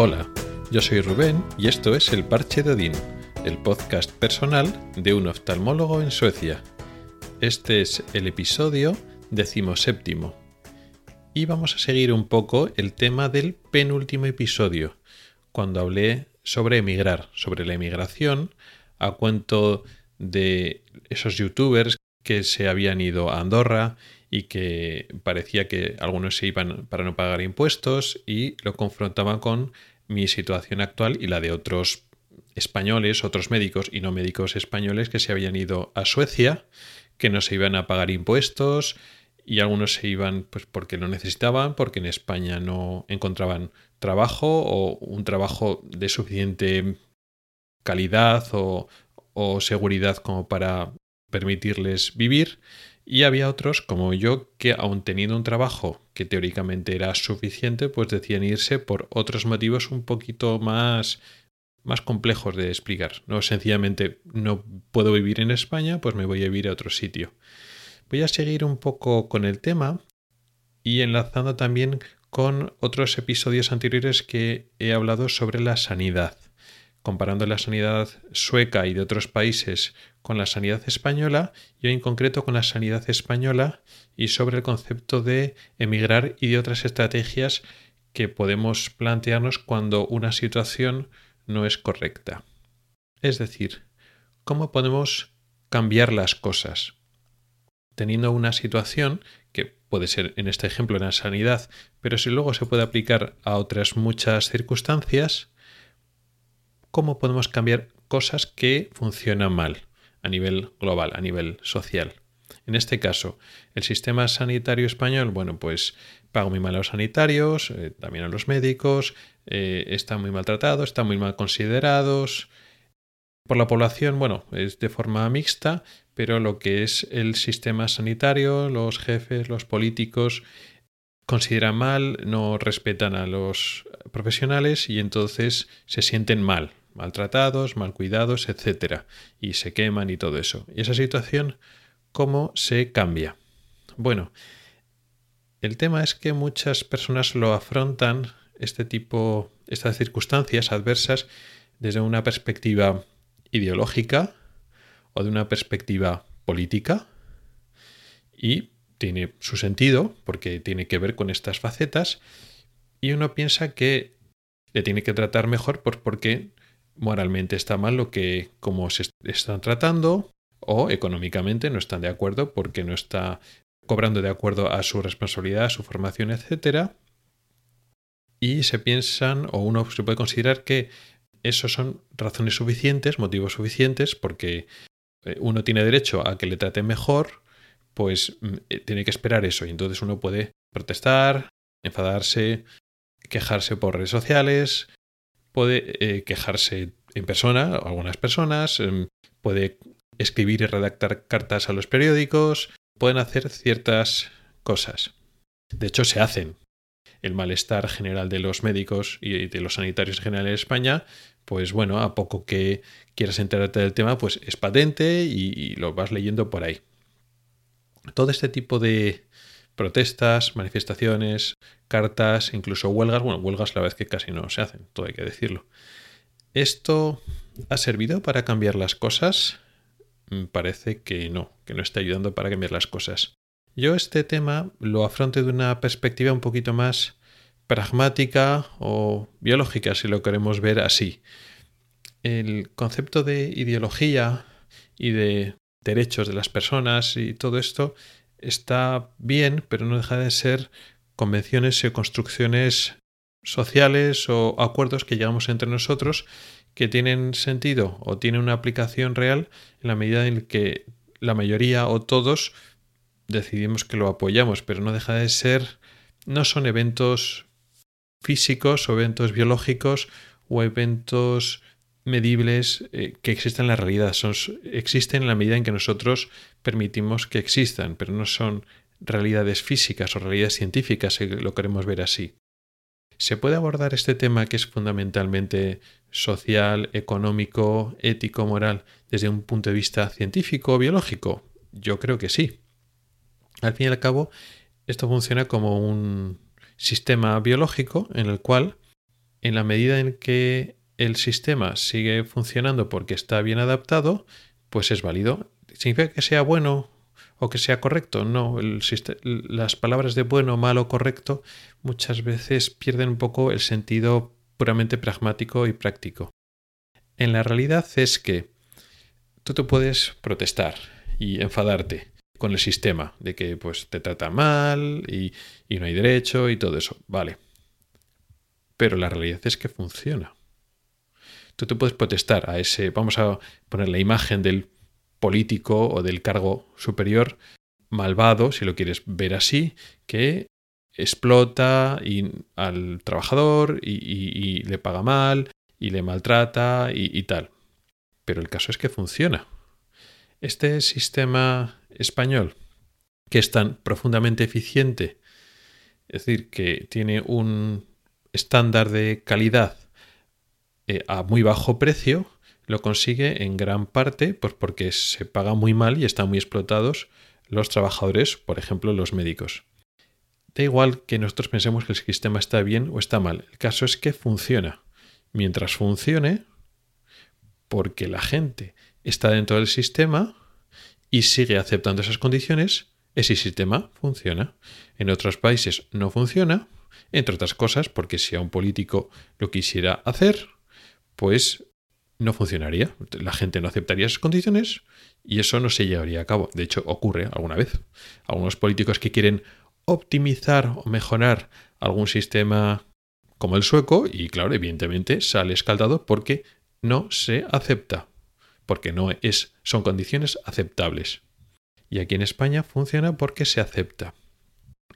Hola, yo soy Rubén y esto es El Parche de Odín, el podcast personal de un oftalmólogo en Suecia. Este es el episodio decimoséptimo y vamos a seguir un poco el tema del penúltimo episodio, cuando hablé sobre emigrar, sobre la emigración, a cuento de esos youtubers que se habían ido a Andorra y que parecía que algunos se iban para no pagar impuestos y lo confrontaban con mi situación actual y la de otros españoles, otros médicos y no médicos españoles que se habían ido a Suecia, que no se iban a pagar impuestos y algunos se iban pues porque lo necesitaban, porque en España no encontraban trabajo o un trabajo de suficiente calidad o, o seguridad como para permitirles vivir y había otros, como yo, que aun teniendo un trabajo que teóricamente era suficiente, pues decían irse por otros motivos un poquito más, más complejos de explicar. No sencillamente no puedo vivir en España, pues me voy a vivir a otro sitio. Voy a seguir un poco con el tema y enlazando también con otros episodios anteriores que he hablado sobre la sanidad comparando la sanidad sueca y de otros países con la sanidad española, yo en concreto con la sanidad española y sobre el concepto de emigrar y de otras estrategias que podemos plantearnos cuando una situación no es correcta. Es decir, cómo podemos cambiar las cosas. Teniendo una situación que puede ser en este ejemplo en la sanidad, pero si luego se puede aplicar a otras muchas circunstancias, cómo podemos cambiar cosas que funcionan mal a nivel global, a nivel social. En este caso, el sistema sanitario español, bueno, pues paga muy mal a los sanitarios, eh, también a los médicos, eh, están muy maltratados, están muy mal considerados. Por la población, bueno, es de forma mixta, pero lo que es el sistema sanitario, los jefes, los políticos, consideran mal, no respetan a los profesionales y entonces se sienten mal maltratados, mal cuidados, etc. Y se queman y todo eso. ¿Y esa situación cómo se cambia? Bueno, el tema es que muchas personas lo afrontan, este tipo, estas circunstancias adversas, desde una perspectiva ideológica o de una perspectiva política y tiene su sentido porque tiene que ver con estas facetas y uno piensa que le tiene que tratar mejor porque moralmente está mal lo que como se están tratando o económicamente no están de acuerdo porque no está cobrando de acuerdo a su responsabilidad, a su formación, etcétera. Y se piensan o uno se puede considerar que esos son razones suficientes, motivos suficientes porque eh, uno tiene derecho a que le traten mejor, pues mm, eh, tiene que esperar eso y entonces uno puede protestar, enfadarse, quejarse por redes sociales, puede eh, quejarse en persona, algunas personas, em, puede escribir y redactar cartas a los periódicos, pueden hacer ciertas cosas. De hecho, se hacen. El malestar general de los médicos y de los sanitarios en general en España, pues bueno, a poco que quieras enterarte del tema, pues es patente y, y lo vas leyendo por ahí. Todo este tipo de protestas, manifestaciones, cartas, incluso huelgas. Bueno, huelgas la vez que casi no se hacen, todo hay que decirlo. ¿Esto ha servido para cambiar las cosas? Mm, parece que no, que no está ayudando para cambiar las cosas. Yo este tema lo afronto de una perspectiva un poquito más pragmática o biológica, si lo queremos ver así. El concepto de ideología y de derechos de las personas y todo esto está bien, pero no deja de ser convenciones y construcciones sociales o acuerdos que llegamos entre nosotros que tienen sentido o tienen una aplicación real en la medida en que la mayoría o todos decidimos que lo apoyamos, pero no deja de ser, no son eventos físicos o eventos biológicos o eventos medibles eh, que existen en la realidad. Son, existen en la medida en que nosotros permitimos que existan, pero no son realidades físicas o realidades científicas, si lo queremos ver así. ¿Se puede abordar este tema que es fundamentalmente social, económico, ético, moral desde un punto de vista científico o biológico? Yo creo que sí. Al fin y al cabo, esto funciona como un sistema biológico en el cual en la medida en que el sistema sigue funcionando porque está bien adaptado, pues es válido. ¿Significa que sea bueno o que sea correcto? No, las palabras de bueno, malo, correcto muchas veces pierden un poco el sentido puramente pragmático y práctico. En la realidad es que tú te puedes protestar y enfadarte con el sistema de que pues te trata mal y no hay derecho y todo eso. Vale. Pero la realidad es que funciona. Tú te puedes protestar a ese, vamos a poner la imagen del político o del cargo superior malvado, si lo quieres ver así, que explota al trabajador y, le paga mal y le maltrata y, tal. Pero el caso es que funciona. Este sistema español, que es tan profundamente eficiente, es decir, que tiene un estándar de calidad eh, a muy bajo precio, lo consigue en gran parte pues porque se paga muy mal y están muy explotados los trabajadores, por ejemplo los médicos. Da igual que nosotros pensemos que el sistema está bien o está mal, el caso es que funciona. Mientras funcione, porque la gente está dentro del sistema y sigue aceptando esas condiciones, ese sistema funciona. En otros países no funciona, entre otras cosas porque si a un político lo quisiera hacer, pues no funcionaría. La gente no aceptaría esas condiciones y eso no se llevaría a cabo. De hecho, ocurre alguna vez. Algunos políticos que quieren optimizar o mejorar algún sistema como el sueco y claro, evidentemente sale escaldado porque no se acepta, porque no es son condiciones aceptables. Y aquí en España funciona porque se acepta.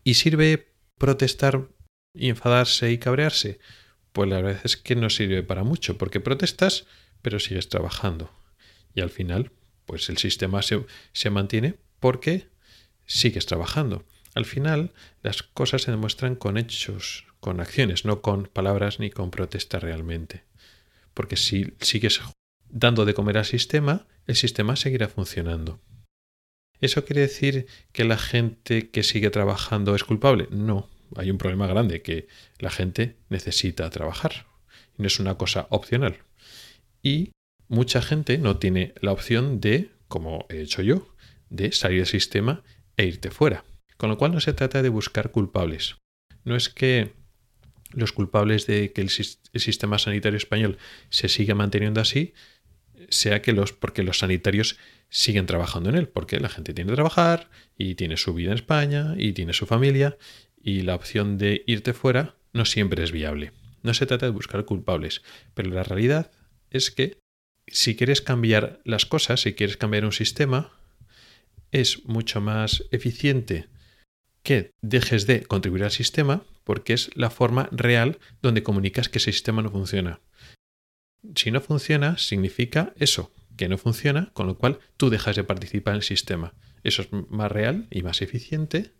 ¿Y sirve protestar y enfadarse y cabrearse? Pues la verdad es que no sirve para mucho, porque protestas, pero sigues trabajando. Y al final, pues el sistema se, se mantiene porque sigues trabajando. Al final, las cosas se demuestran con hechos, con acciones, no con palabras ni con protestas realmente. Porque si sigues dando de comer al sistema, el sistema seguirá funcionando. ¿Eso quiere decir que la gente que sigue trabajando es culpable? No, hay un problema grande, que la gente necesita trabajar. Y no es una cosa opcional. Y mucha gente no tiene la opción de, como he hecho yo, de salir del sistema e irte fuera. Con lo cual no se trata de buscar culpables. No es que los culpables de que el, sistema sanitario español se siga manteniendo así sea que los porque los sanitarios siguen trabajando en él, porque la gente tiene que trabajar y tiene su vida en España y tiene su familia y la opción de irte fuera no siempre es viable. No se trata de buscar culpables, pero la realidad es que si quieres cambiar las cosas, si quieres cambiar un sistema, es mucho más eficiente que dejes de contribuir al sistema porque es la forma real donde comunicas que ese sistema no funciona. Si no funciona, significa eso, que no funciona, con lo cual tú dejas de participar en el sistema. Eso es más real y más eficiente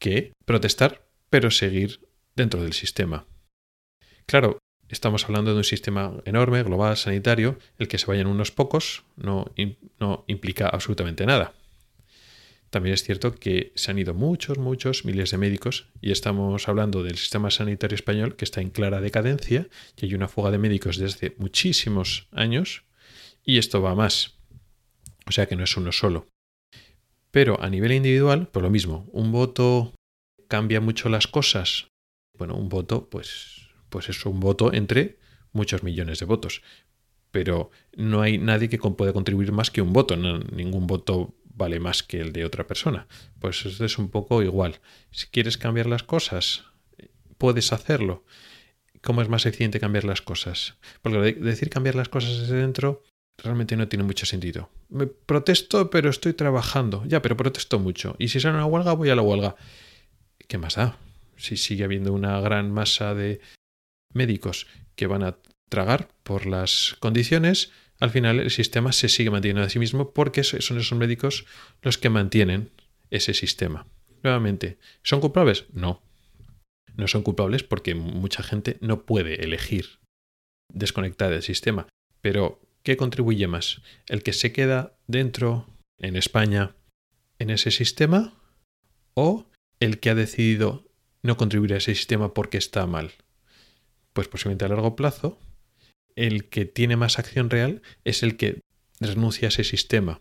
que protestar, pero seguir dentro del sistema. Claro, estamos hablando de un sistema enorme, global, sanitario, el que se vayan unos pocos no, implica absolutamente nada. También es cierto que se han ido muchos, muchos miles de médicos y estamos hablando del sistema sanitario español que está en clara decadencia y hay una fuga de médicos desde muchísimos años y esto va más. O sea que no es uno solo. Pero a nivel individual, pues lo mismo, un voto cambia mucho las cosas. Bueno, un voto, pues, pues es un voto entre muchos millones de votos. Pero no hay nadie que pueda contribuir más que un voto. ningún voto vale más que el de otra persona. Pues es un poco igual. Si quieres cambiar las cosas, puedes hacerlo. ¿Cómo es más eficiente cambiar las cosas? Porque decir cambiar las cosas desde dentro realmente no tiene mucho sentido. Me protesto, pero estoy trabajando. Ya, pero protesto mucho. Y si sale una huelga, voy a la huelga. ¿Qué más da? Si sigue habiendo una gran masa de médicos que van a tragar por las condiciones, al final el sistema se sigue manteniendo a sí mismo porque son esos médicos los que mantienen ese sistema. Nuevamente, ¿son culpables? No. No son culpables porque mucha gente no puede elegir desconectar del sistema. Pero, ¿qué contribuye más? ¿El que se queda dentro, en España, en ese sistema? ¿O el que ha decidido no contribuir a ese sistema porque está mal? pues posiblemente a largo plazo, el que tiene más acción real es el que renuncia a ese sistema.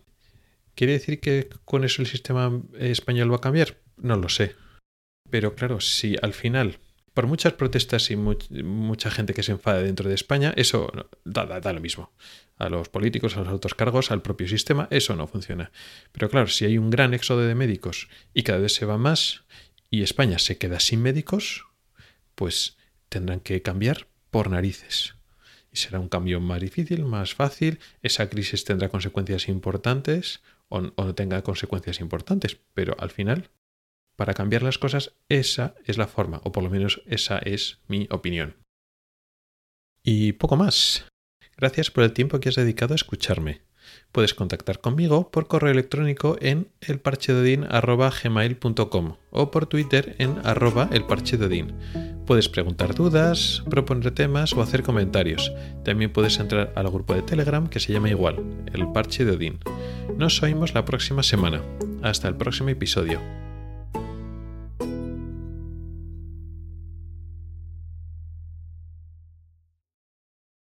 ¿Quiere decir que con eso el sistema español va a cambiar? No lo sé. Pero claro, si al final, por muchas protestas y mucha gente que se enfade dentro de España, eso da, da, lo mismo. A los políticos, a los altos cargos, al propio sistema, eso no funciona. Pero claro, si hay un gran éxodo de médicos y cada vez se va más y España se queda sin médicos, pues tendrán que cambiar por narices. Y será un cambio más difícil, más fácil. Esa crisis tendrá consecuencias importantes o, no tenga consecuencias importantes. Pero al final, para cambiar las cosas, esa es la forma, o por lo menos esa es mi opinión. Y poco más. Gracias por el tiempo que has dedicado a escucharme. Puedes contactar conmigo por correo electrónico en elparchedodin.gmail.com o por Twitter en arroba elparchedodin. Puedes preguntar dudas, proponer temas o hacer comentarios. También puedes entrar al grupo de Telegram que se llama igual, El Parche de Odín. Nos oímos la próxima semana. Hasta el próximo episodio.